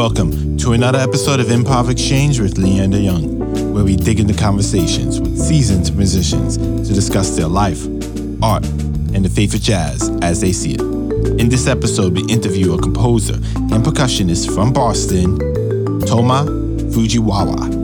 Welcome to another episode of Improv Exchange with Leander Young, where we dig into conversations with seasoned musicians to discuss their life, art, and the faith of jazz as they see it. In this episode, we interview a composer and percussionist from Boston, Toma Fujiwara.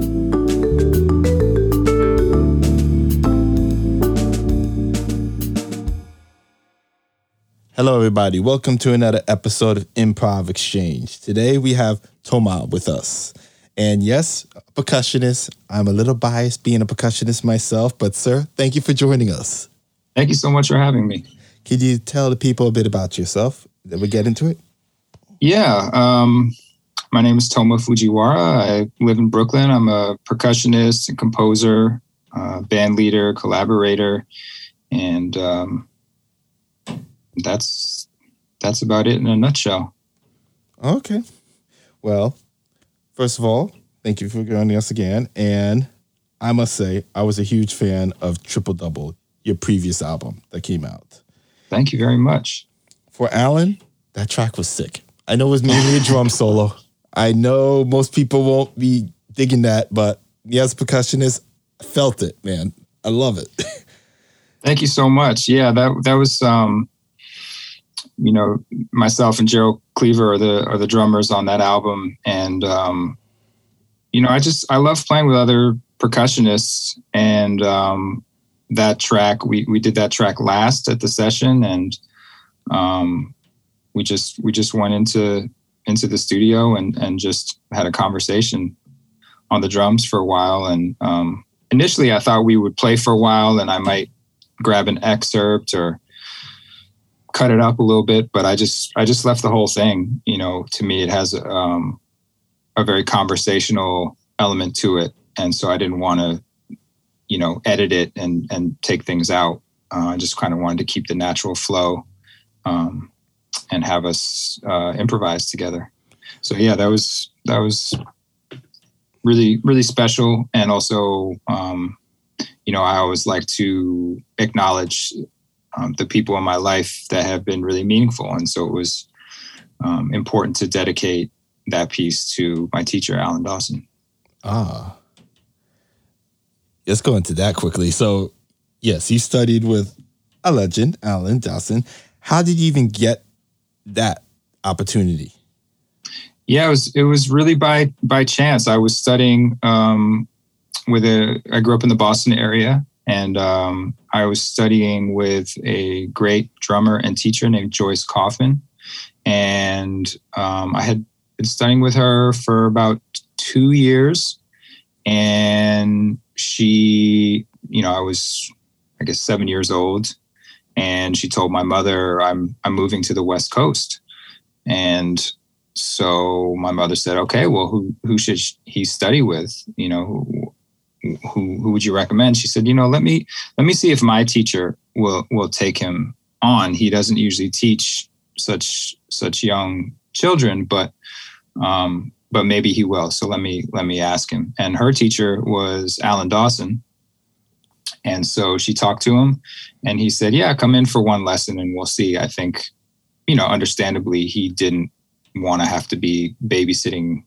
Hello, everybody. Welcome to another episode of Improv Exchange. Today we have Toma with us. And yes, percussionist. I'm a little biased being a percussionist myself, but sir, thank you for joining us. Thank you so much for having me. Could you tell the people a bit about yourself? Then we get into it. Yeah. Um, my name is Toma Fujiwara. I live in Brooklyn. I'm a percussionist and composer, uh, band leader, collaborator, and um, that's that's about it in a nutshell. Okay. Well, first of all, thank you for joining us again. And I must say, I was a huge fan of Triple Double, your previous album that came out. Thank you very much. For Alan, that track was sick. I know it was mainly a drum solo. I know most people won't be digging that, but me as percussionist, I felt it, man. I love it. Thank you so much. Yeah, that that was um you know, myself and Gerald Cleaver are the are the drummers on that album, and um, you know, I just I love playing with other percussionists, and um, that track we we did that track last at the session, and um, we just we just went into into the studio and and just had a conversation on the drums for a while, and um, initially I thought we would play for a while, and I might grab an excerpt or cut it up a little bit, but I just I just left the whole thing. You know, to me, it has um, a very conversational element to it, and so I didn't want to, you know, edit it and and take things out. Uh, I just kind of wanted to keep the natural flow um, and have us uh, improvise together. So yeah, that was that was really really special, and also. Um, you know, I always like to acknowledge um, the people in my life that have been really meaningful. And so it was um, important to dedicate that piece to my teacher, Alan Dawson. Ah. Let's go into that quickly. So, yes, you studied with a legend, Alan Dawson. How did you even get that opportunity? Yeah, it was it was really by by chance. I was studying um, with a. I grew up in the Boston area, and um, I was studying with a great drummer and teacher named Joyce Kaufman. And um, I had been studying with her for about two years. And she, you know, I was, I guess, seven years old. And she told my mother, I'm, I'm moving to the West Coast. And so my mother said, okay, well, who, who should he study with? You know, who who would you recommend? She said, you know, let me let me see if my teacher will will take him on. He doesn't usually teach such such young children, but um, but maybe he will. So let me let me ask him. And her teacher was Alan Dawson. And so she talked to him and he said, Yeah, come in for one lesson and we'll see. I think, you know, understandably, he didn't want to have to be babysitting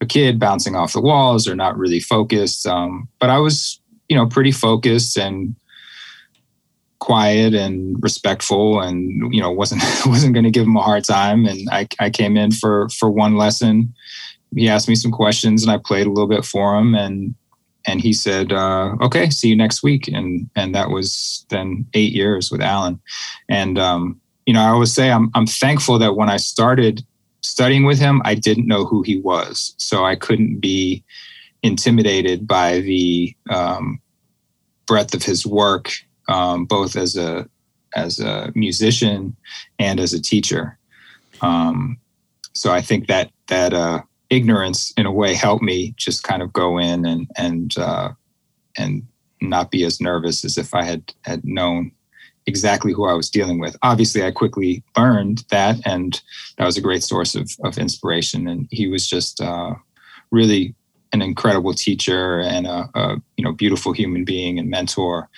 a kid bouncing off the walls or not really focused. Um, but I was, you know, pretty focused and quiet and respectful and you know wasn't wasn't going to give him a hard time. And I, I came in for for one lesson. He asked me some questions and i played a little bit for him and and he said uh, okay see you next week. And and that was then eight years with alan. And um, you know i always say i'm, I'm thankful that when i started studying with him, I didn't know who he was. So I couldn't be intimidated by the um, breadth of his work, um, both as a as a musician and as a teacher. Um, so I think that that uh, ignorance, in a way, helped me just kind of go in and and uh, and not be as nervous as if I had had known exactly who I was dealing with. Obviously, I quickly learned that, and that was a great source of, of inspiration. And he was just uh, really an incredible teacher and a, a, you know beautiful human being and mentor,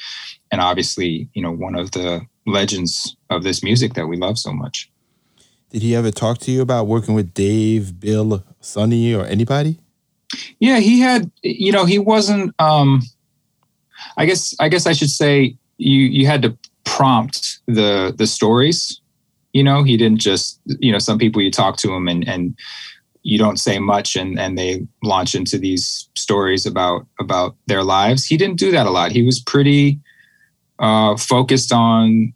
and obviously you know one of the legends of this music that we love so much. Did he ever talk to you about working with Dave, Bill, Sonny, or anybody? Yeah, he had. You know, he wasn't. Um, I guess. I guess I should say you. You had to prompt the the stories. You know, he didn't just. You know, some people you talk to him and and you don't say much and and they launch into these stories about about their lives. He didn't do that a lot. He was pretty uh, focused on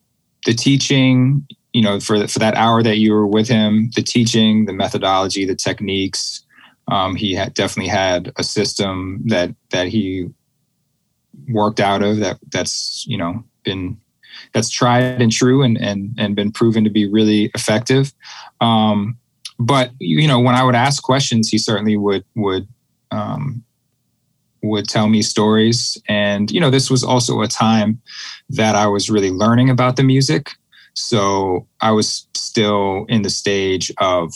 the teaching. You know, for for that hour that you were with him, the teaching, the methodology, the techniques. Um, he had definitely had a system that that he worked out of that that's you know been that's tried and true and and and been proven to be really effective. Um, but you know, when I would ask questions, he certainly would would um, would tell me stories. And you know, this was also a time that I was really learning about the music. So I was still in the stage of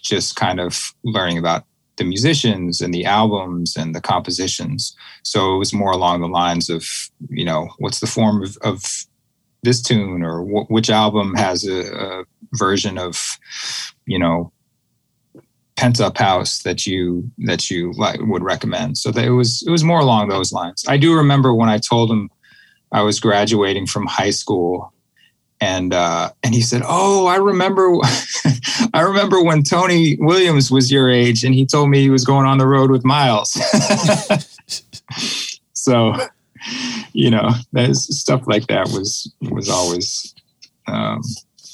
just kind of learning about the musicians and the albums and the compositions. So it was more along the lines of, you know, what's the form of, of this tune or w- which album has a, a, version of, you know, pent up house that you that you like would recommend. So that it was it was more along those lines. I do remember when I told him I was graduating from high school and uh, and he said, "Oh, I remember, I remember when Tony Williams was your age, and he told me he was going on the road with Miles." so, you know, stuff like that was was always um,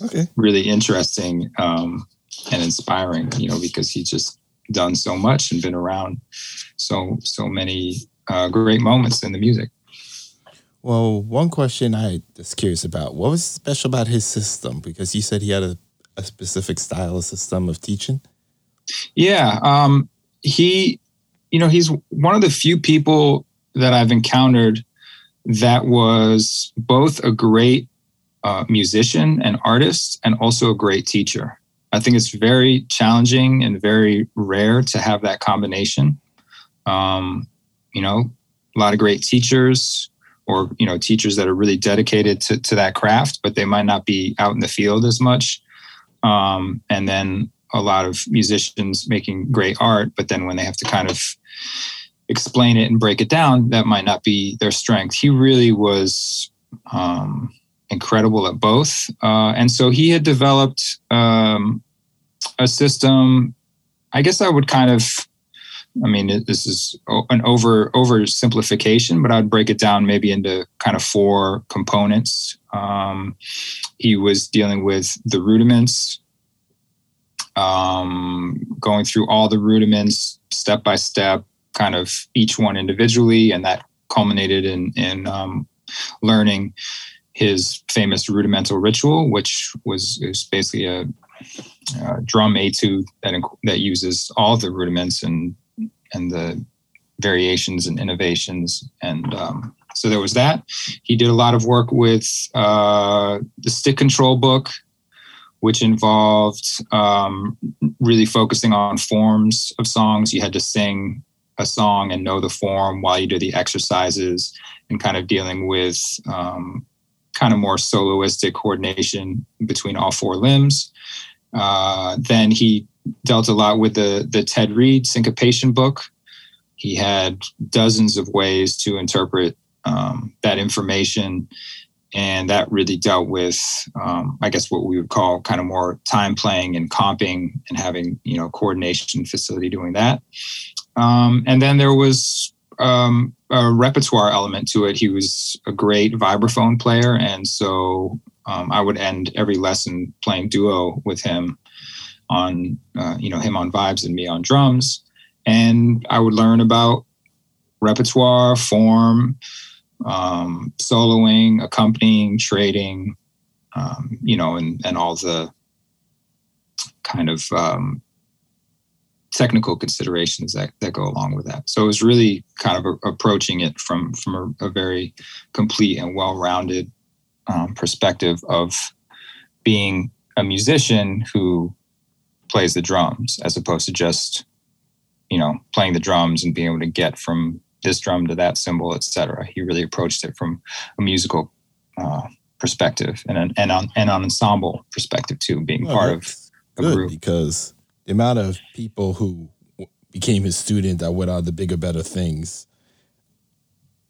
okay. really interesting. Um, and inspiring, you know, because he's just done so much and been around so so many uh, great moments in the music. Well, one question I was curious about: what was special about his system? Because you said he had a, a specific style, a system of teaching. Yeah, um, he, you know, he's one of the few people that I've encountered that was both a great uh, musician and artist, and also a great teacher. I think it's very challenging and very rare to have that combination. Um, you know, a lot of great teachers or, you know, teachers that are really dedicated to, to that craft, but they might not be out in the field as much. Um, and then a lot of musicians making great art, but then when they have to kind of explain it and break it down, that might not be their strength. He really was um, incredible at both. Uh, and so he had developed um, a system. I guess I would kind of, I mean, this is an over oversimplification, but I'd break it down maybe into kind of four components. Um, he was dealing with the rudiments, um, going through all the rudiments step by step, kind of each one individually, and that culminated in in um, learning his famous rudimental ritual, which was, basically a, a, drum etude that that uses all the rudiments and and the variations and innovations. And um, so there was that. He did a lot of work with uh, the stick control book, which involved um, really focusing on forms of songs. You had to sing a song and know the form while you do the exercises and kind of dealing with um, kind of more soloistic coordination between all four limbs. Uh, then he dealt a lot with the the Ted Reed syncopation book. He had dozens of ways to interpret um, that information, and that really dealt with, um, I guess, what we would call kind of more time playing and comping and having you know coordination facility doing that. Um, and then there was um, a repertoire element to it. He was a great vibraphone player, and so um, I would end every lesson playing duo with him on, uh, you know, him on vibes and me on drums, and I would learn about repertoire, form, um, soloing, accompanying, trading, um, you know, and and all the kind of um, technical considerations that, that go along with that. So it was really kind of a, approaching it from from a, a very complete and well-rounded um, perspective of being a musician who plays the drums, as opposed to just you know playing the drums and being able to get from this drum to that cymbal, etc. He really approached it from a musical uh, perspective and an and on and an ensemble perspective too, being part of a group. because the amount of people who became his student that went on the bigger, better things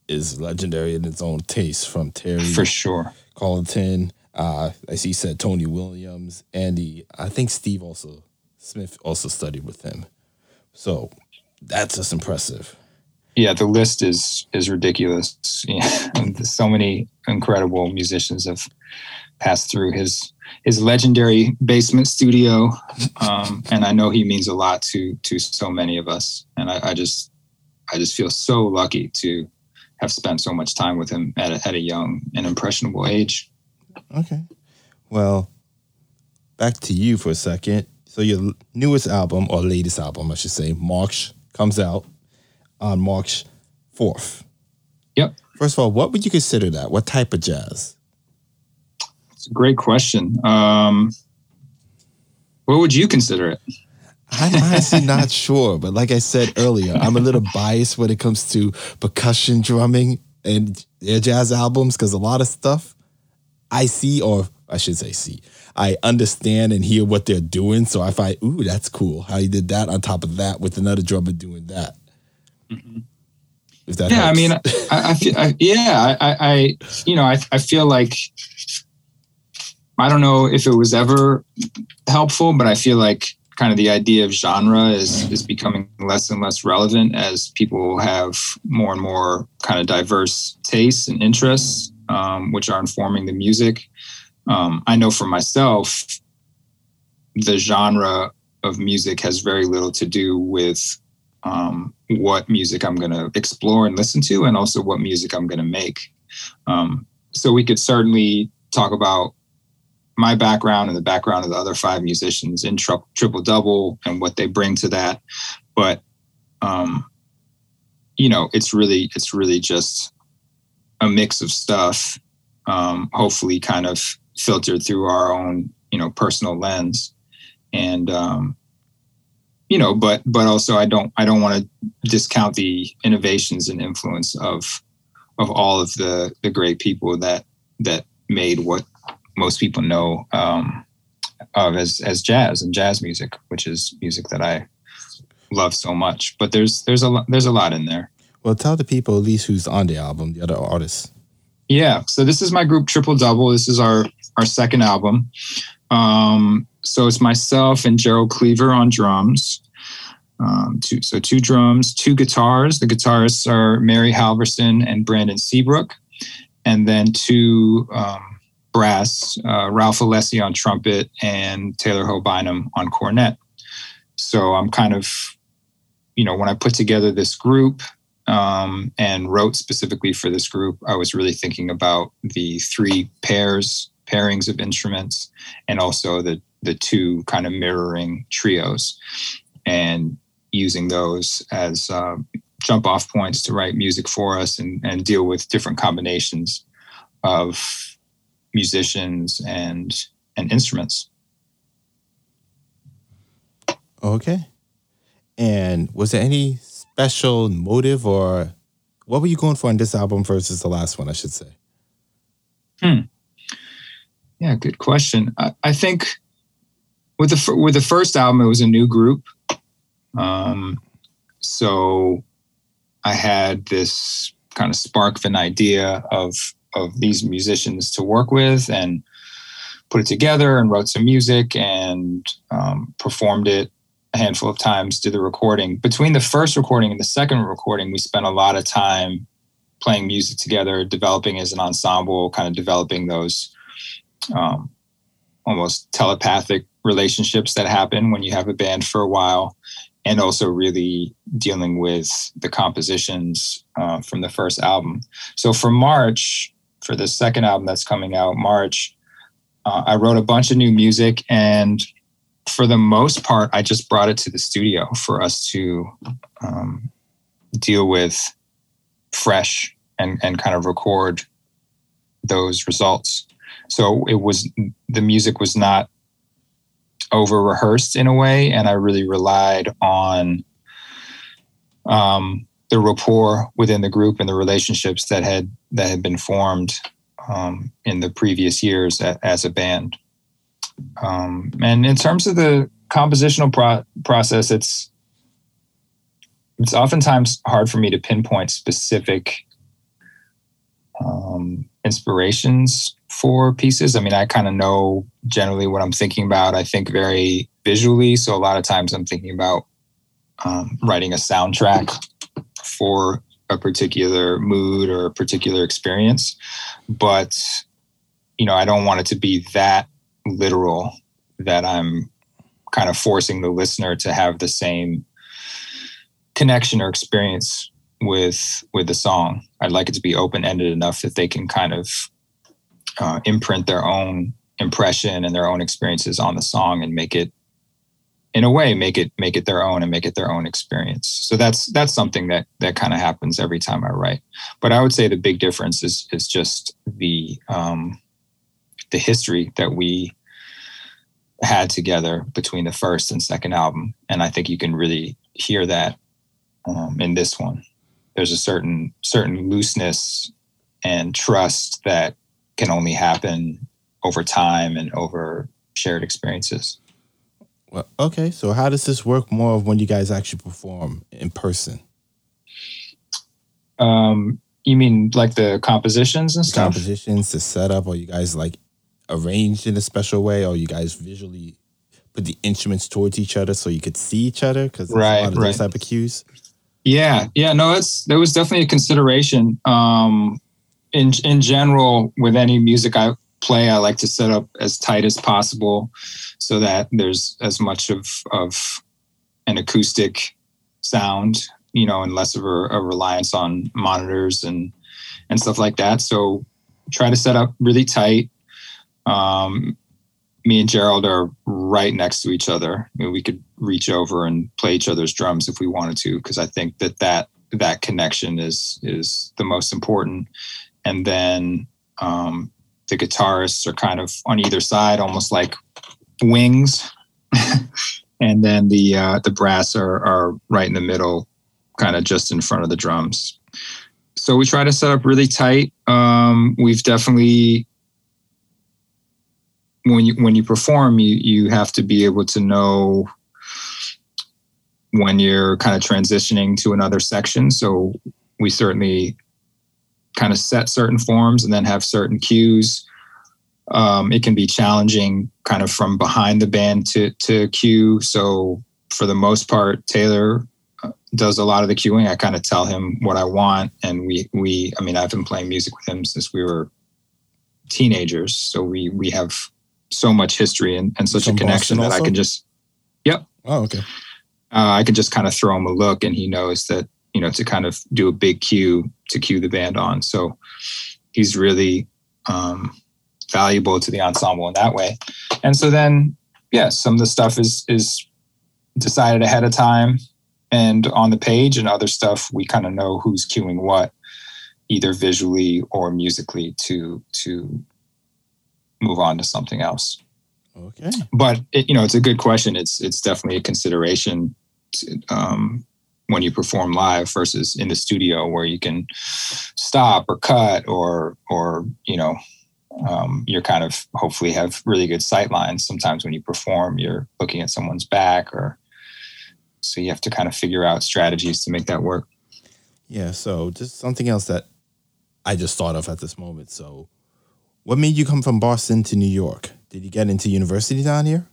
is legendary in its own taste. From Terry for sure. Carlton, uh, as he said, Tony Williams, Andy. I think Steve also Smith also studied with him. So that's just impressive. Yeah, the list is is ridiculous. Yeah, so many incredible musicians have passed through his his legendary basement studio, um, and I know he means a lot to to so many of us. And I, I just I just feel so lucky to have spent so much time with him at a, at a young and impressionable age. Okay. Well, back to you for a second. So your newest album or latest album, I should say, March comes out on March 4th. Yep. First of all, what would you consider that? What type of jazz? It's a great question. Um, what would you consider it? I'm honestly not sure, but like I said earlier, I'm a little biased when it comes to percussion drumming and their jazz albums because a lot of stuff I see, or I should say see, I understand and hear what they're doing. So I find, ooh, that's cool how you did that on top of that with another drummer doing that. If that Mm-hmm. yeah, I mean, I, I feel, I, yeah, I, I, you know, I, I feel like I don't know if it was ever helpful, but I feel like kind of the idea of genre is is becoming less and less relevant as people have more and more kind of diverse tastes and interests, um, which are informing the music. Um, I know for myself, the genre of music has very little to do with um, what music I'm going to explore and listen to, and also what music I'm going to make. Um, so we could certainly talk about my background and the background of the other five musicians in tri- Triple Double and what they bring to that. But um, you know, it's really it's really just a mix of stuff. Um, hopefully, kind of filtered through our own you know personal lens, and um, you know, but but also I don't I don't want to discount the innovations and influence of of all of the the great people that that made what most people know um, of as as jazz and jazz music, which is music that I love so much. But there's there's a lo- there's a lot in there. well, tell the people at least who's on the album, the other artists. Yeah. So this is my group Triple Double. This is our our second album. Um, so it's myself and Gerald Cleaver on drums. Um, two, so two drums, two guitars. The guitarists are Mary Halvorson and Brandon Seabrook, and then two um, brass, uh, Ralph Alessi on trumpet and Taylor Ho Bynum on cornet. So I'm kind of, you know, when I put together this group, um, and wrote specifically for this group, I was really thinking about the three pairs, pairings of instruments, and also the the two kind of mirroring trios, and using those as uh, jump off points to write music for us and, and deal with different combinations of musicians and and instruments. Okay. And was there any special motive or what were you going for on this album versus the last one, I should say? Yeah, good question. I, I think with the with the first album, it was a new group, um, so I had this kind of spark of an idea of of these musicians to work with, and put it together, and wrote some music, and um, performed it a handful of times. Did the recording between the first recording and the second recording, we spent a lot of time playing music together, developing as an ensemble, kind of developing those um, almost telepathic relationships that happen when you have a band for a while, and also really dealing with the compositions uh, from the first album. So for March, for the second album that's coming out, March, uh, I wrote a bunch of new music, and for the most part, I just brought it to the studio for us to um, deal with fresh and, and kind of record those results. So it was the music was not over rehearsed in a way and i really relied on um, the rapport within the group and the relationships that had that had been formed um, in the previous years a, as a band Um, and in terms of the compositional pro- process, it's it's oftentimes hard for me to pinpoint specific um, inspirations for pieces. I mean, I kind of know generally what I'm thinking about. I think very visually, so a lot of times I'm thinking about um, writing a soundtrack for a particular mood or a particular experience. But you know, I don't want it to be that literal that I'm kind of forcing the listener to have the same connection or experience with with the song. I'd like it to be open ended enough that they can kind of uh, imprint their own impression and their own experiences on the song and make it in a way make it make it their own and make it their own experience. So that's that's something that that kind of happens every time i write. But i would say the big difference is is just the um the history that we had together between the first and second album. And i think you can really hear that um, in this one. There's a certain certain looseness and trust that can only happen over time and over shared experiences. Well, okay. So how does this work more of when you guys actually perform in person? Um, you mean like the compositions and the stuff? Compositions, the setup, or you guys like arranged in a special way, or you guys visually put the instruments towards each other so you could see each other? Because right, a lot of right. those type of cues. Yeah, yeah, no, it's that was definitely a consideration. Um, in in general, with any music I play, I like to set up as tight as possible, so that there's as much of of an acoustic sound, you know, and less of a, a reliance on monitors and and stuff like that. So try to set up really tight. Um, me and Gerald are right next to each other. I mean, we could reach over and play each other's drums if we wanted to, because I think that that that connection is is the most important. And then um, the guitarists are kind of on either side, almost like wings. and then the uh, the brass are are right in the middle, kind of just in front of the drums. So we try to set up really tight. Um, we've definitely when you when you perform, you you have to be able to know when you're kind of transitioning to another section. So we certainly kind of set certain forms and then have certain cues. Um, it can be challenging kind of from behind the band to to cue. So for the most part, Taylor uh, does a lot of the cueing. I kind of tell him what I want, and we we I mean I've been playing music with him since we were teenagers, so we we have so much history and, and such a connection that I can just, yep. Oh, okay. Uh, I can just kind of throw him a look and he knows that, you know, to kind of do a big cue to cue the band on. So he's really um, valuable to the ensemble in that way. And so then, yeah, some of the stuff is, is decided ahead of time and on the page and other stuff, we kind of know who's cueing what either visually or musically to, to move on to something else. Okay. But it, you know, it's a good question. It's it's definitely a consideration to, um, when you perform live versus in the studio where you can stop or cut or or you know um, you're kind of hopefully have really good sight lines. Sometimes when you perform, you're looking at someone's back or so you have to kind of figure out strategies to make that work. Yeah. So just something else that I just thought of at this moment. So what made you come from Boston to New York? Did you get into university down here?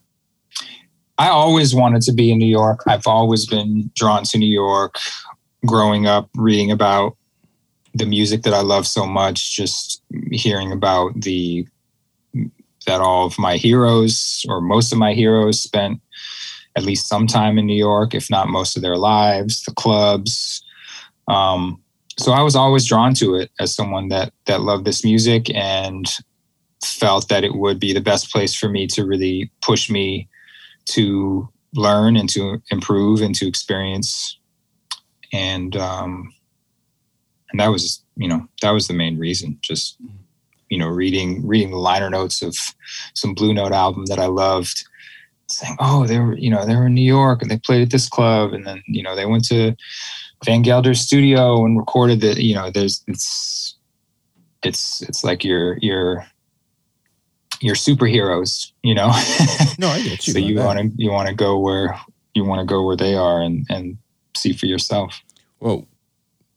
I always wanted to be in New York. I've always been drawn to New York growing up, reading about the music that I love so much, just hearing about the that all of my heroes or most of my heroes spent at least some time in New York, if not most of their lives, the clubs. Um, so I was always drawn to it as someone that that loved this music and felt that it would be the best place for me to really push me to learn and to improve and to experience. And um and that was you know that was the main reason just you know reading reading the liner notes of some blue note album that i loved. Saying oh they were you know they were in new york and they played at this club. And then you know they went to Van Gelder's studio and recorded that you know, there's it's it's it's like you're you're your superheroes, you know. no, I get you. so you want to you want to go where you want to go where they are and and see for yourself. Well,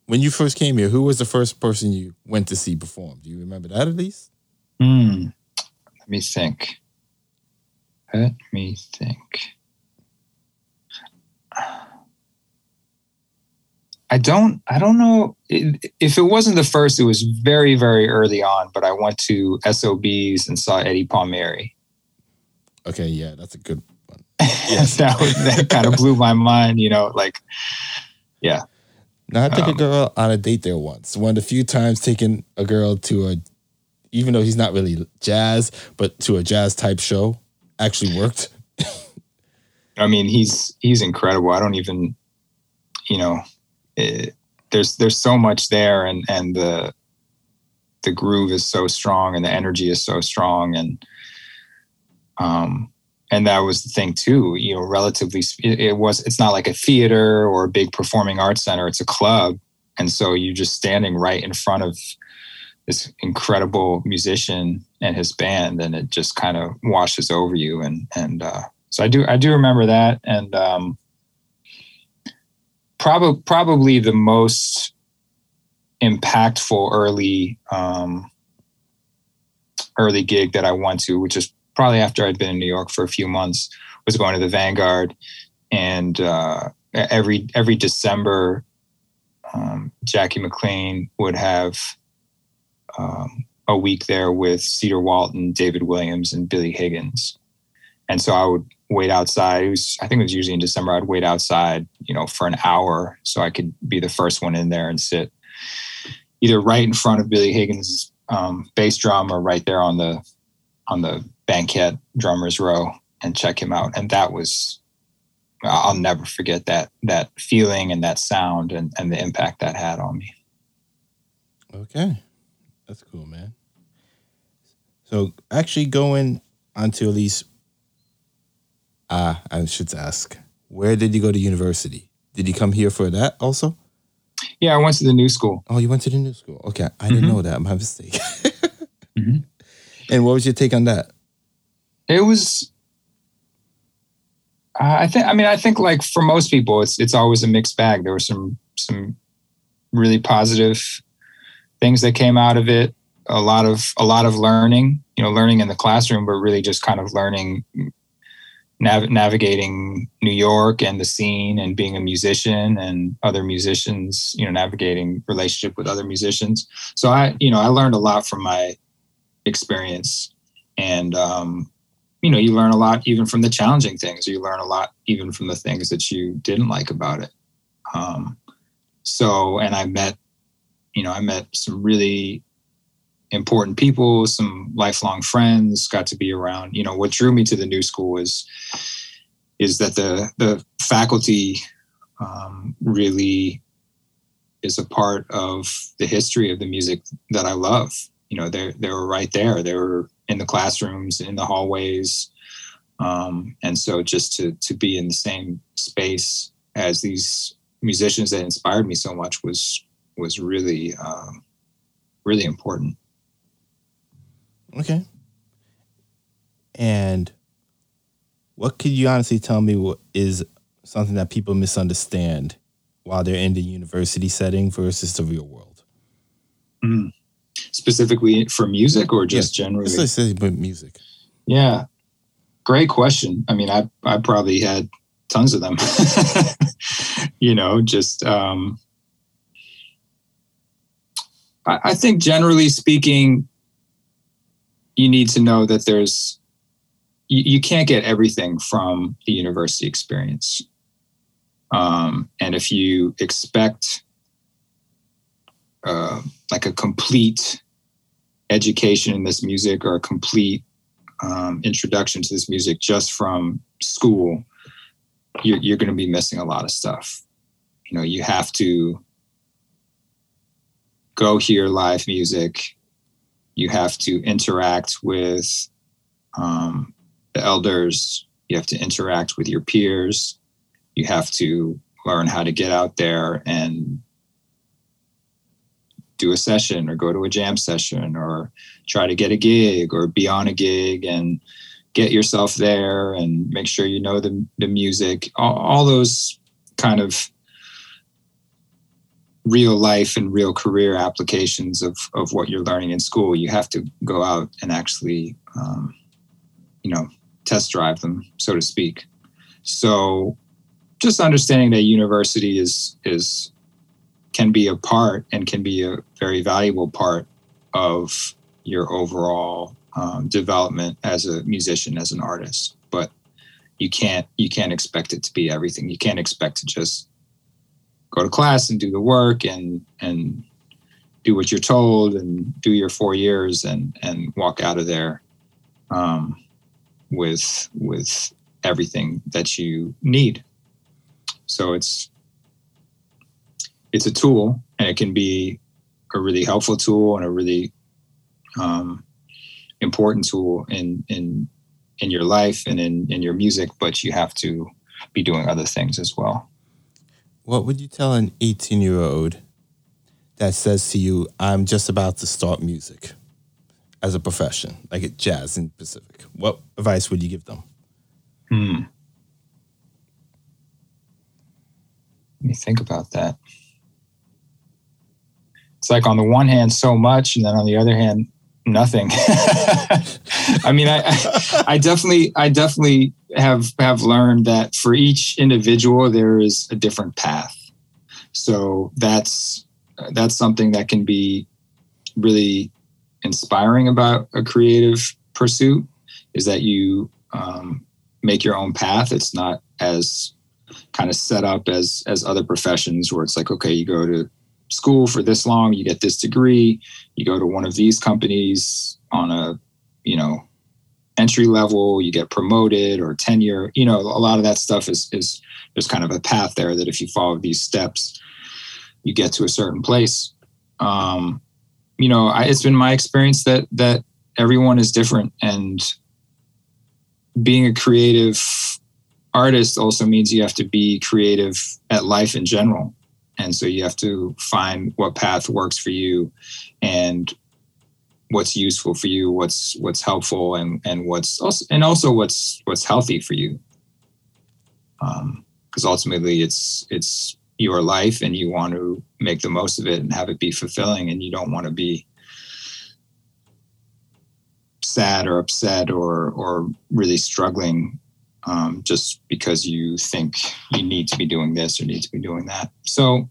when you first came here, who was the first person you went to see perform? Do you remember that at least? Hmm. Let me think. Let me think. I don't I don't know if it wasn't the first it was very very early on but I went to SOBs and saw Eddie Palmieri. Okay, yeah, that's a good one. Yes. that, that kind of blew my mind, you know, like yeah. Now I took um, a girl on a date there once. One of the few times taking a girl to a even though he's not really jazz, but to a jazz type show actually worked. I mean, he's he's incredible. I don't even you know, there's there's so much there, and and the the groove is so strong, and the energy is so strong, and um, and that was the thing too. You know, relatively, it, it was. It's not like a theater or a big performing arts center. It's a club, and so you're just standing right in front of this incredible musician and his band and it just kind of washes over you and and uh, so I do I do remember that and um, probably probably the most impactful early um, early gig that I went to, which is probably after I'd been in New York for a few months, was going to the Vanguard, and uh, every every December, um, Jackie McLean would have um, a week there with Cedar Walton, David Williams, and Billy Higgins, and so I would wait outside. It was, I think it was usually in December. I'd wait outside, you know, for an hour so I could be the first one in there and sit either right in front of Billy Higgins' um, bass drum or right there on the on the banquette drummers row and check him out. And that was I'll never forget that that feeling and that sound and, and the impact that had on me. Okay. That's cool, man. So actually going onto at least Ah, I should ask. Where did you go to university? Did you come here for that also? Yeah, I went to the new school. Oh, you went to the new school. Okay, I didn't mm-hmm. know that. My mistake. mm-hmm. And what was your take on that? It was. Uh, I think. I mean, I think like for most people, it's it's always a mixed bag. There were some some really positive things that came out of it. A lot of a lot of learning. You know, learning in the classroom, but really just kind of learning nav- navigating New York and the scene and being a musician and other musicians, you know, navigating relationship with other musicians. So I, you know, I learned a lot from my experience and, um, you know, you learn a lot even from the challenging things. You learn a lot even from the things that you didn't like about it. Um, so, and I met, you know, I met some really important people, some lifelong friends, got to be around. You know, what drew me to the new school is is that the the faculty um, really is a part of the history of the music that I love. You know, they they were right there. They were in the classrooms, in the hallways, um, and so just to to be in the same space as these musicians that inspired me so much was was really um, really important. Okay. And what could you honestly tell me is something that people misunderstand while they're in the university setting versus the real world? Mm. Specifically for music or just yeah, generally? Specifically music. Yeah. Great question. I mean, I, I probably had tons of them. you know, just um, I, I think generally speaking, you need to know that there's you, you can't get everything from the university experience. Um, and if you expect uh, like a complete education in this music or a complete um, introduction to this music just from school, you're, you're going to be missing a lot of stuff. You know, you have to go hear live music you have to interact with um, the elders. You have to interact with your peers. You have to learn how to get out there and do a session or go to a jam session or try to get a gig or be on a gig and get yourself there and make sure you know the, the music. All, all those kind of real life and real career applications of, of what you're learning in school you have to go out and actually um, you know test drive them so to speak. So just understanding that university is is can be a part and can be a very valuable part of your overall um, development as a musician as an artist but you can't you can't expect it to be everything. You can't expect to just go to class and do the work and and do what you're told and do your four years and and walk out of there um, with with everything that you need. So it's it's a tool and it can be a really helpful tool and a really um, important tool in in in your life and in in your music but you have to be doing other things as well what would you tell an 18 year old that says to you i'm just about to start music as a profession like at jazz in pacific? What advice would you give them? Hmm. let me think about that. It's like on the one hand so much and then on the other hand nothing. I mean I, I definitely i definitely have have learned that for each individual there is a different path. So that's that's something that can be really inspiring about a creative pursuit is that you um, make your own path. It's not as kind of set up as as other professions where it's like okay you go to school for this long, you get this degree, you go to one of these companies on a, you know, entry level, you get promoted or tenure. You know, a lot of that stuff is is there's kind of a path there that if you follow these steps, you get to a certain place. Um, you know, I, it's been my experience that that everyone is different, and being a creative artist also means you have to be creative at life in general and so you have to find what path works for you and what's useful for you what's what's helpful and and what's also and also what's what's healthy for you. Um because ultimately it's it's your life and you want to make the most of it and have it be fulfilling and you don't want to be sad or upset or or really struggling um, just because you think you need to be doing this or need to be doing that. So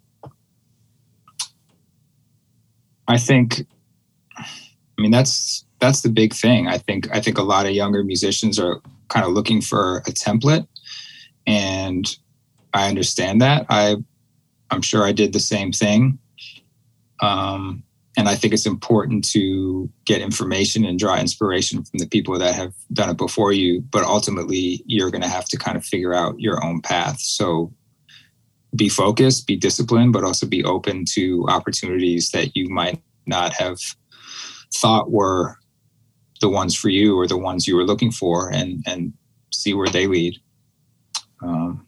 I think, I mean, that's that's the big thing. I think I think a lot of younger musicians are kind of looking for a template, and I understand that. I I'm sure I did the same thing. Um, and I think it's important to get information and draw inspiration from the people that have done it before you. But ultimately, you're going to have to kind of figure out your own path. So be focused, be disciplined, but also be open to opportunities that you might not have thought were the ones for you or the ones you were looking for, and and see where they lead. Um,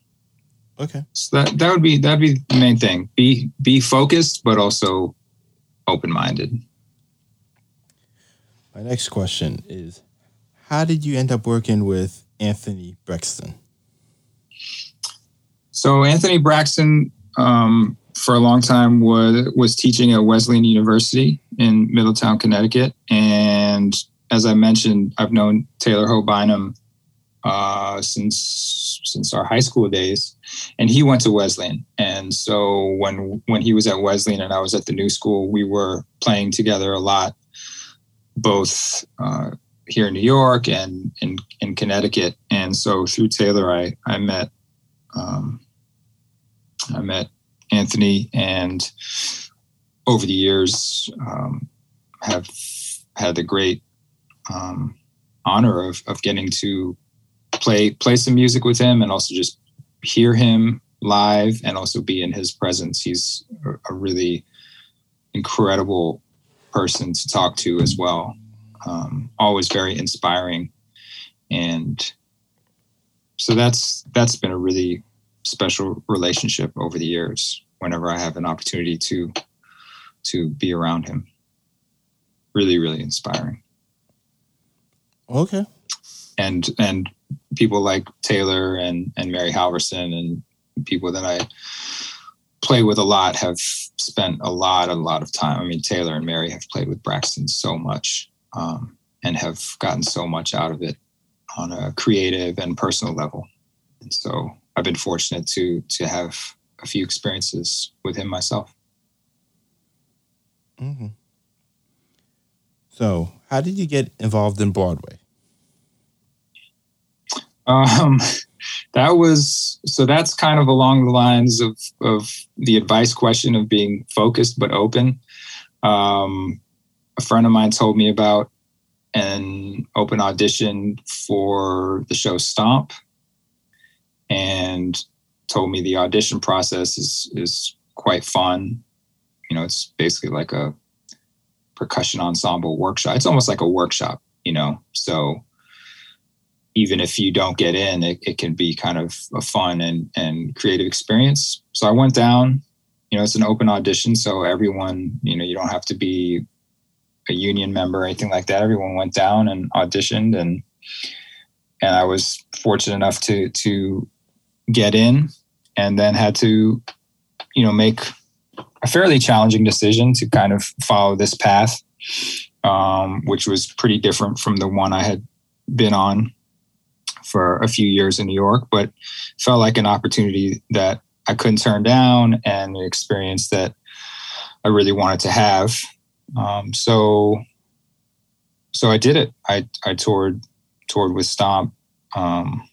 okay. So that that would be that'd be the main thing. Be be focused, but also open minded. My next question is How did you end up working with Anthony Braxton? So, Anthony Braxton, um, for a long time, was, was teaching at Wesleyan University in Middletown, Connecticut. And as I mentioned, I've known Taylor Ho Bynum uh, since since our high school days, and he went to Wesleyan. And so when when he was at Wesleyan and I was at the new school, we were playing together a lot, both uh, here in New York and in in Connecticut. And so through Taylor, I I met um, I met Anthony, and over the years um, have had the great um, honor of of getting to play play some music with him and also just hear him live and also be in his presence. He's a, really incredible person to talk to as well. Um, always very inspiring, and so that's that's been a really special relationship over the years. Whenever I have an opportunity to to be around him. Really, really inspiring. Okay. And and people like Taylor and and Mary Halvorson and people that I play with a lot have spent a lot, a lot of time. I mean, Taylor and Mary have played with Braxton so much um, and have gotten so much out of it on a creative and personal level. And so I've been fortunate to to have a few experiences with him myself. Mm-hmm. So, how did you get involved in Broadway? Um, that was so. That's kind of along the lines of of the advice question of being focused but open. Um, a friend of mine told me about an open audition for the show Stomp, and told me the audition process is is quite fun. You know, it's basically like a percussion ensemble workshop. It's almost like a workshop, you know. So even if you don't get in, it, it can be kind of a fun and, and creative experience. So I went down, you know, it's an open audition. So everyone, you know, you don't have to be a union member or anything like that. Everyone went down and auditioned and and I was fortunate enough to to get in and then had to, you know, make a fairly challenging decision to kind of follow this path, um, which was pretty different from the one I had been on for a few years in New York, but felt like an opportunity that I couldn't turn down and an experience that I really wanted to have. Um, so, so I did it. I, I toured, toured with Stomp um,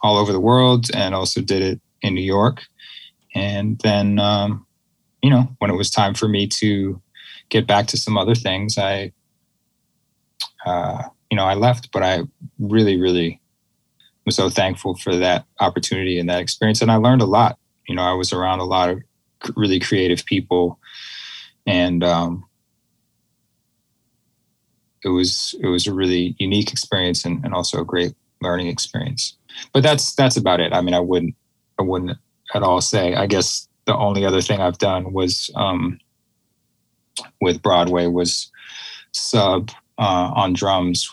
all over the world and also did it in New York. And then, um, you know, when it was time for me to get back to some other things, I, uh, you know, I left, but I really, really was so thankful for that opportunity and that experience. And I learned a lot. You know, I was around a lot of really creative people, and um, it was it was a really unique experience and, and also a great learning experience. But that's that's about it. I mean, I wouldn't I wouldn't at all say. I guess the only other thing I've done was um, with Broadway was sub uh, on drums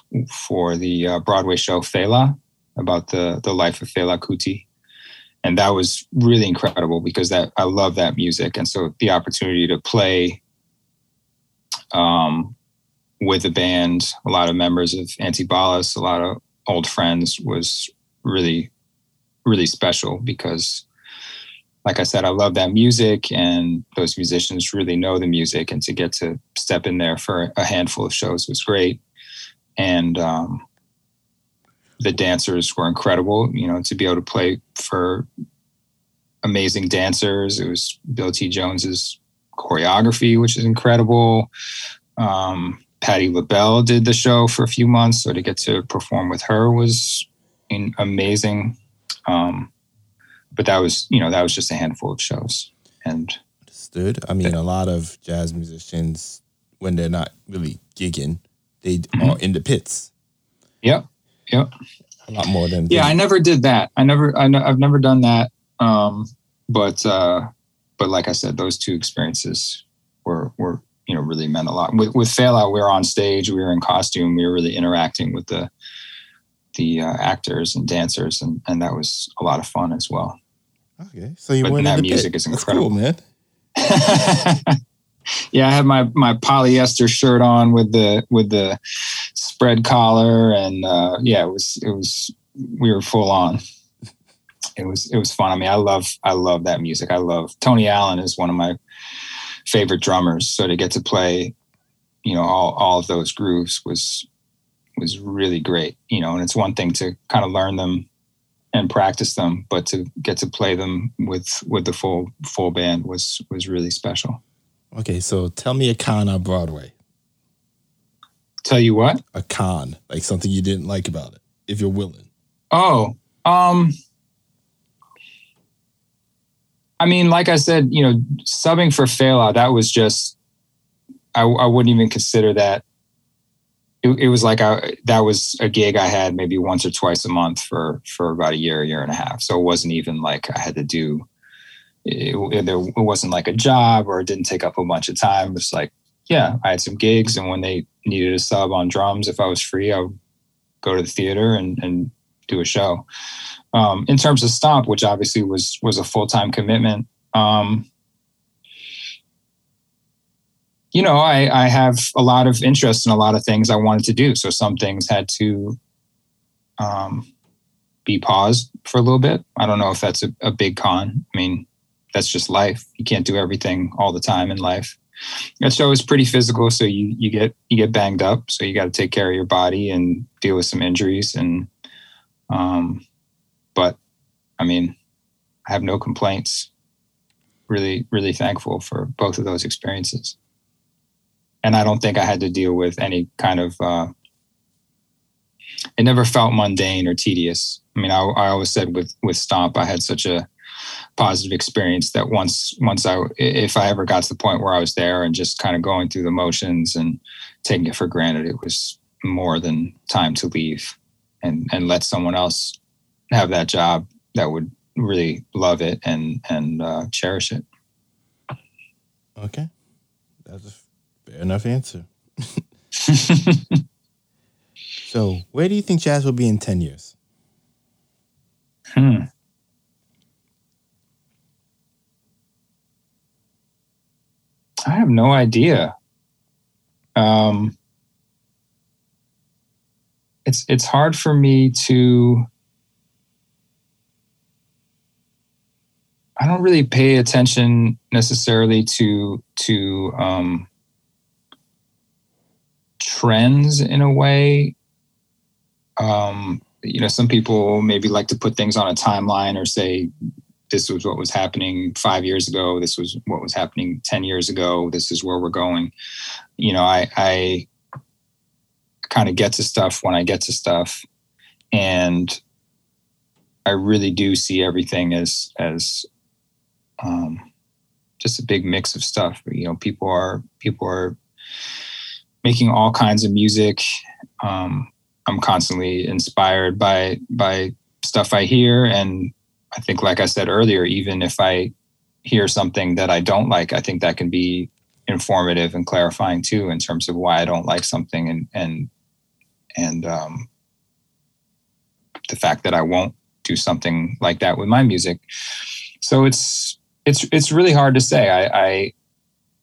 for the uh, Broadway show Fela about the the life of Fela Kuti, and that was really incredible because that I love that music, and so the opportunity to play um, with the band, a lot of members of Antibalas, a lot of old friends, was really really special because like I said, I love that music, and those musicians really know the music. And to get to step in there for a handful of shows was great. And um, the dancers were incredible. You know, to be able to play for amazing dancers. It was Bill T. Jones's choreography, which is incredible. Um, Patti LaBelle did the show for a few months, so to get to perform with her was in, amazing. Um, but that was, you know, that was just a handful of shows. And understood. I mean, a lot of jazz musicians, when they're not really gigging, they mm-hmm. are in the pits. Yep. Yep. A lot more than yeah. I never did that. I never. I have never done that. Um, but uh, but like I said, those two experiences were were you know really meant a lot. With with we were on stage, we were in costume, we were really interacting with the the uh, actors and dancers, and and that was a lot of fun as well. Okay, so you but went that music pit. is incredible, cool, man. yeah, I had my my polyester shirt on with the with the spread collar, and uh, yeah, it was it was we were full on. It was it was fun. I mean, I love I love that music. I love Tony Allen is one of my favorite drummers. So to get to play, you know, all all of those grooves was was really great. You know, and it's one thing to kind of learn them and practice them, but to get to play them with with the full full band was was really special. Okay, so tell me a con on Broadway. Tell you what? A con, like something you didn't like about it, if you're willing. Oh, um, I mean, like I said, you know, subbing for Fela, that was just, I, I wouldn't even consider that. It, it was like I, that was a gig I had maybe once or twice a month for for about a year, a year and a half. So it wasn't even like I had to do it, it, it wasn't like a job or it didn't take up a bunch of time. It was like, yeah, I had some gigs, and when they needed a sub on drums, if I was free, I would go to the theater and, and do a show. Um, in terms of Stomp, which obviously was was a full time commitment, um, you know, I, I have a lot of interest in a lot of things I wanted to do. So some things had to um, be paused for a little bit. I don't know if that's a, a big con. I mean, that's just life. You can't do everything all the time in life. That show is pretty physical, so you you get you get banged up. So you got to take care of your body and deal with some injuries. And um, but I mean, I have no complaints. Really, really thankful for both of those experiences and I don't think I had to deal with any kind of. Uh, it never felt mundane or tedious. I mean, I, I always said with with Stomp, I had such a positive experience that once once I if I ever got to the point where I was there and just kind of going through the motions and taking it for granted, it was more than time to leave and and let someone else have that job that would really love it and and uh, cherish it. Okay, that's a Fair enough answer. so, where do you think jazz will be in 10 years? Hmm. I have no idea. Um, it's it's hard for me to I don't really pay attention necessarily to to um, trends in a way. Um, you know, some people maybe like to put things on a timeline or say, this was what was happening five years ago. This was what was happening 10 years ago. This is where we're going. You know, I, I kind of get to stuff when I get to stuff. And I really do see everything as, as, um, just a big mix of stuff. You know, people are, people are, making all kinds of music. Um, I'm constantly inspired by by stuff I hear, and I think, like I said earlier, even if I hear something that I don't like, I think that can be informative and clarifying too, in terms of why I don't like something, and and and um, the fact that I won't do something like that with my music. So it's it's it's really hard to say. I, I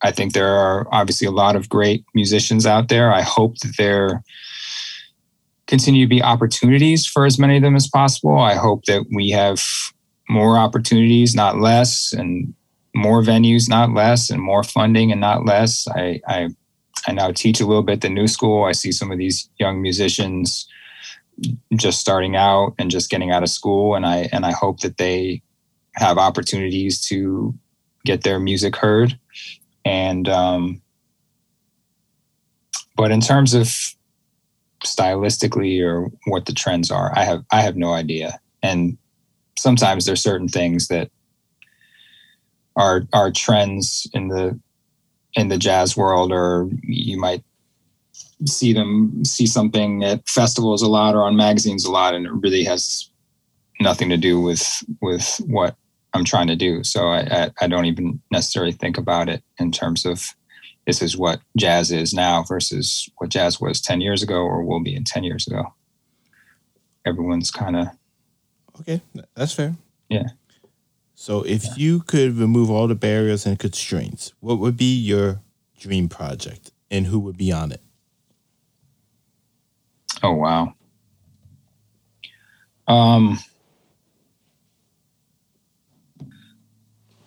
I think there are obviously a lot of great musicians out there. I hope that there continue to be opportunities for as many of them as possible. I hope that we have more opportunities, not less, and more venues, not less, and more funding and not less. I, I, I now teach a little bit the new school. I see some of these young musicians just starting out and just getting out of school, and I and I hope that they have opportunities to get their music heard and um, but in terms of stylistically or what the trends are, I have I have no idea. And sometimes there's certain things that are are trends in the in the jazz world, or you might see them see something at festivals a lot or on magazines a lot, and it really has nothing to do with with what I'm trying to do. So I, I, I don't even necessarily think about it in terms of this is what jazz is now versus what jazz was 10 years ago or will be in 10 years ago. Everyone's kind of. Okay, that's fair. Yeah. So if yeah. you could remove all the barriers and constraints, what would be your dream project and who would be on it? Oh, wow. Um,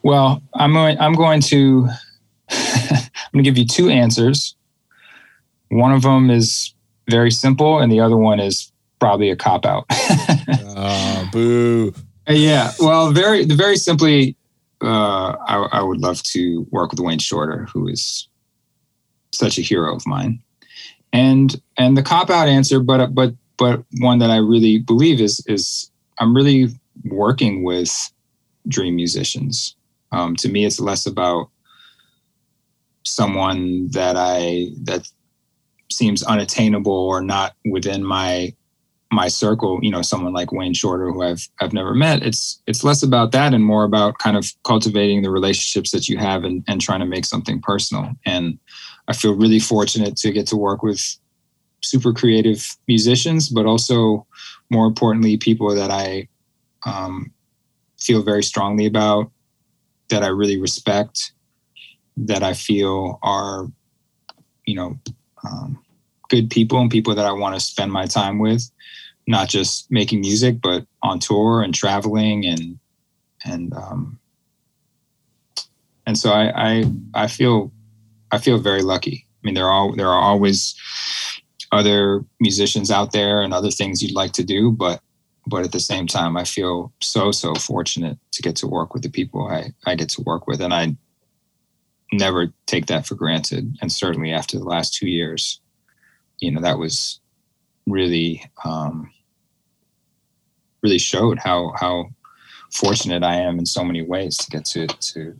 Well, I'm going, I'm going to I'm going to give you two answers. One of them is very simple, and the other one is probably a cop out. oh, boo. Yeah. Well, very very simply, uh, I, I would love to work with Wayne Shorter, who is such a hero of mine. And and the cop out answer, but but but one that I really believe is is I'm really working with dream musicians. Um, to me, it's less about someone that I that seems unattainable or not within my my circle, you know, someone like Wayne Shorter, who I've I've never met. It's it's less about that and more about kind of cultivating the relationships that you have and, and trying to make something personal. And I feel really fortunate to get to work with super creative musicians, but also more importantly, people that I um, feel very strongly about, that I really respect, that I feel are, you know, um, good people and people that I want to spend my time with, not just making music, but on tour and traveling and and um, and so I, I I feel I feel very lucky. I mean, there are there are always other musicians out there and other things you'd like to do, but but at the same time, I feel so so fortunate to get to work with the people I I get to work with, and I never take that for granted. And certainly after the last two years, you know, that was really um, really showed how how fortunate I am in so many ways to get to to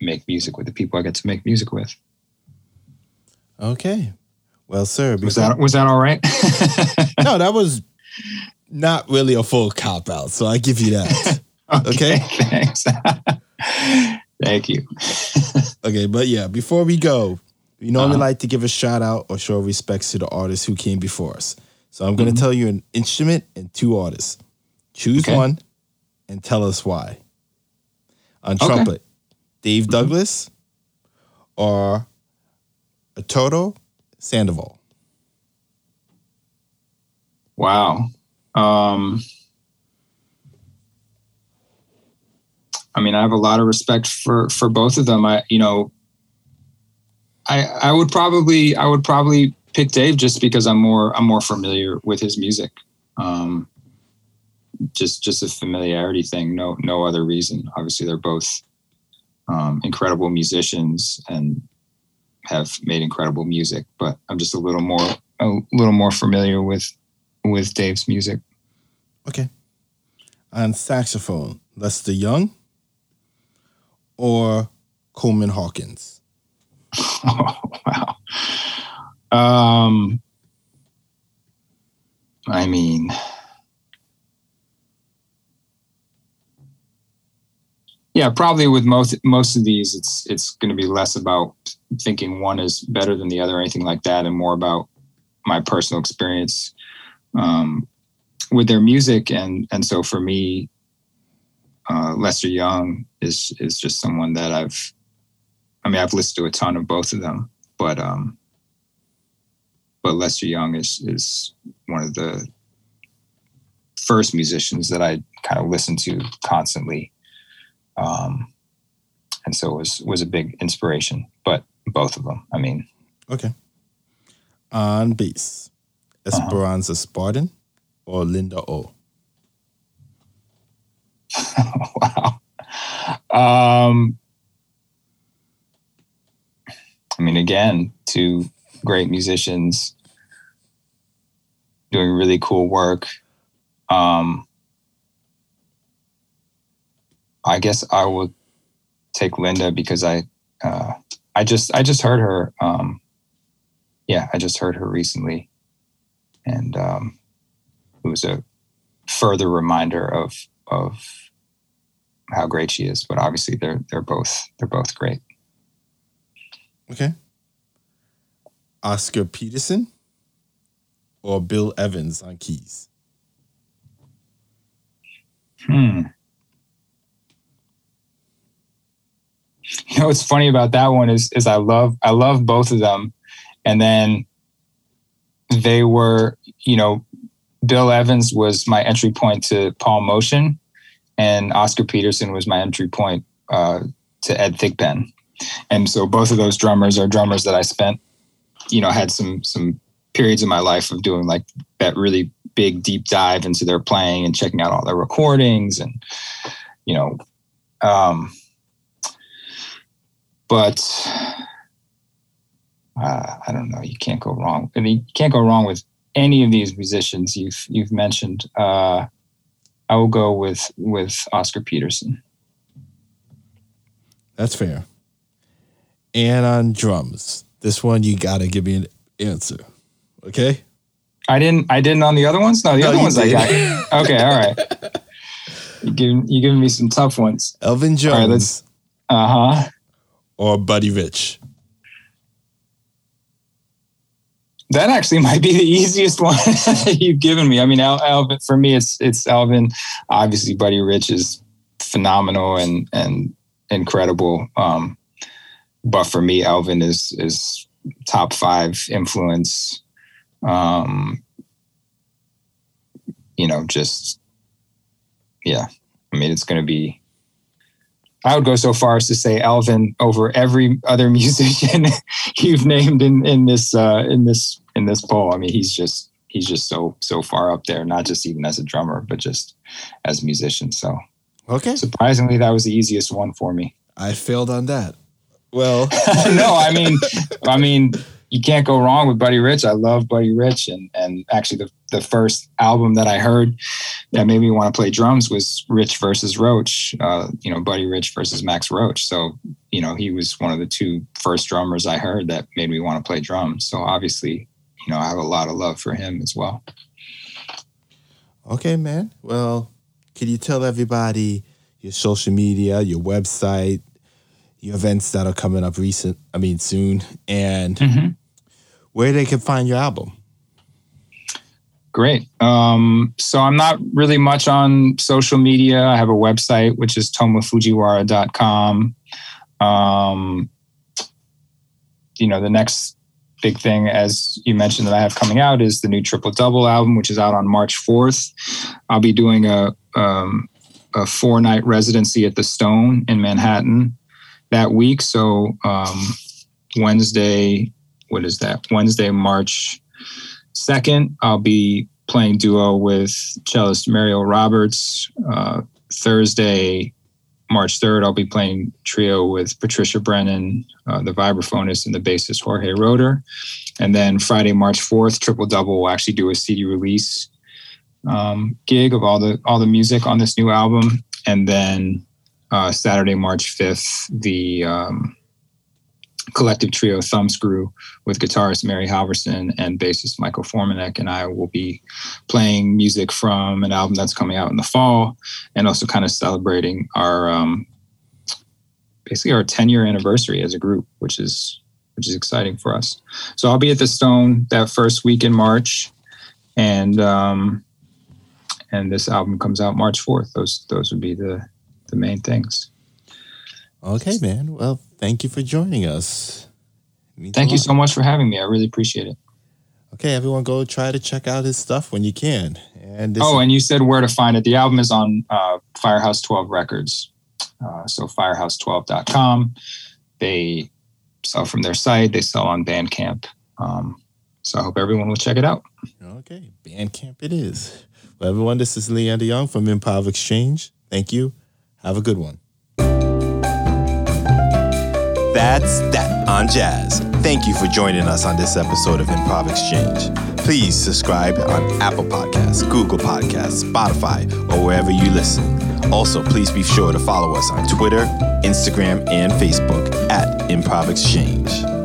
make music with the people I get to make music with. Okay. Well, sir, was that was that all right? no, that was not really a full cop out. So I give you that. okay, okay? Thanks. Thank you. okay, but yeah, before we go, we normally uh-huh. like to give a shout out or show respects to the artists who came before us. So I'm going to mm-hmm. tell you an instrument and two artists. Choose okay. one and tell us why. On okay. trumpet, Dave mm-hmm. Douglas or Arturo Sandoval? Wow. Um, I mean, I have a lot of respect for for both of them. I, you know, I I would probably I would probably pick Dave just because I'm more I'm more familiar with his music. Um, just just a familiarity thing. No no other reason. Obviously, they're both um, incredible musicians and have made incredible music, but I'm just a little more a little more familiar with with Dave's music. Okay. On saxophone, Lester Young or Coleman Hawkins? Oh, wow. Um, I mean, yeah, probably with most most of these, it's it's going to be less about thinking one is better than the other or anything like that, and more about my personal experience um, with their music. And and so for me, uh, Lester Young is is just someone that I've, I mean, I've listened to a ton of both of them, but um, but Lester Young is is one of the first musicians that I kind of listened to constantly. Um, and so it was was a big inspiration. But both of them, I mean, okay. On bass. Esperanza uh-huh. Spalding or Linda O. wow. Um, I mean, again, two great musicians doing really cool work. Um, I guess I would take Linda because I, uh, I just, I just heard her. Um, yeah, I just heard her recently, and um, it was a further reminder of of how great she is. But obviously, they're they're both they're both great. Okay. Oscar Peterson or Bill Evans on keys? Hmm. You know what's funny about that one is is I love I love both of them, and then they were you know Bill Evans was my entry point to Paul Motian, and Oscar Peterson was my entry point uh, to Ed Thigpen. And so both of those drummers are drummers that I spent, you know, had some some periods in my life of doing like that really big deep dive into their playing and checking out all their recordings and you know um but uh, I don't know. You can't go wrong. I mean, you can't go wrong with any of these musicians you've you've mentioned. Uh, I will go with with Oscar Peterson. That's fair. And on drums, this one you gotta give me an answer. Okay. I didn't. I didn't on the other ones. No, the No, other ones I got. Okay, all right. You giving you giving me some tough ones. Elvin Jones let's- Uh huh. Or Buddy Rich? That actually might be the easiest one that you've given me. I mean, Al- Alvin for me, it's it's Alvin. Obviously, Buddy Rich is phenomenal and and incredible. Um, but for me, Alvin is is top five influence. Um, you know, just yeah. I mean, it's going to be. I would go so far as to say Alvin over every other musician you've named in in this uh, in this in this poll. I mean, he's just he's just so so far up there. Not just even as a drummer, but just as a musician. So Okay, surprisingly, that was the easiest one for me. I failed on that. Well, no, I mean, I mean, you can't go wrong with Buddy Rich. I love Buddy Rich, and and actually the the first album that I heard that made me want to play drums was Rich versus Roach. Uh, you know, Buddy Rich versus Max Roach. So you know, he was one of the two first drummers I heard that made me want to play drums. So obviously, you know, I have a lot of love for him as well. okay, man. Well, can you tell everybody your social media, your website, your events that are coming up recent? I mean, soon, and where they can find your album? Great. Um, so I'm not really much on social media. I have a website, which is tomofujiwara.com. Um, you know, the next big thing, as you mentioned, that I have coming out is the new Triple Double album, which is out on March 4th. I'll be doing a, um, a four night residency at the Stone in Manhattan that week. So um, Wednesday, what is that? Wednesday, March 2nd, I'll be playing duo with cellist Mario Roberts. Uh, Thursday, March 3rd, I'll be playing trio with Patricia Brennan, uh, the vibraphonist, and the bassist Jorge Roeder. And then Friday, March 4th, Triple Double will actually do a CD release um, gig of all the all the music on this new album. And then uh, Saturday, March 5th, the um, collective trio Thumbscrew with guitarist Mary Halvorson and bassist Michael Formanek and I will be playing music from an album that's coming out in the fall and also kind of celebrating our um, basically our 10 year anniversary as a group, which is which is exciting for us. So I'll be at the Stone that first week in March, and um, and this album comes out March 4th. Those those would be the the main things. Okay, man. Well, thank you for joining us. Thank you so much for having me. I really appreciate it. Okay, everyone, go try to check out his stuff when you can. And this Oh, and you said where to find it. The album is on uh, Firehouse 12 Records. Uh, so firehouse12.com. They sell from their site, they sell on Bandcamp. Um, so I hope everyone will check it out. okay, Bandcamp it is. Well, everyone, this is Leander Young from Improv Exchange. Thank you. Have a good one. That's that on jazz. Thank you for joining us on this episode of Improv Exchange. Please subscribe on Apple Podcasts, Google Podcasts, Spotify, or wherever you listen. Also, please be sure to follow us on Twitter, Instagram, and Facebook at Improv Exchange.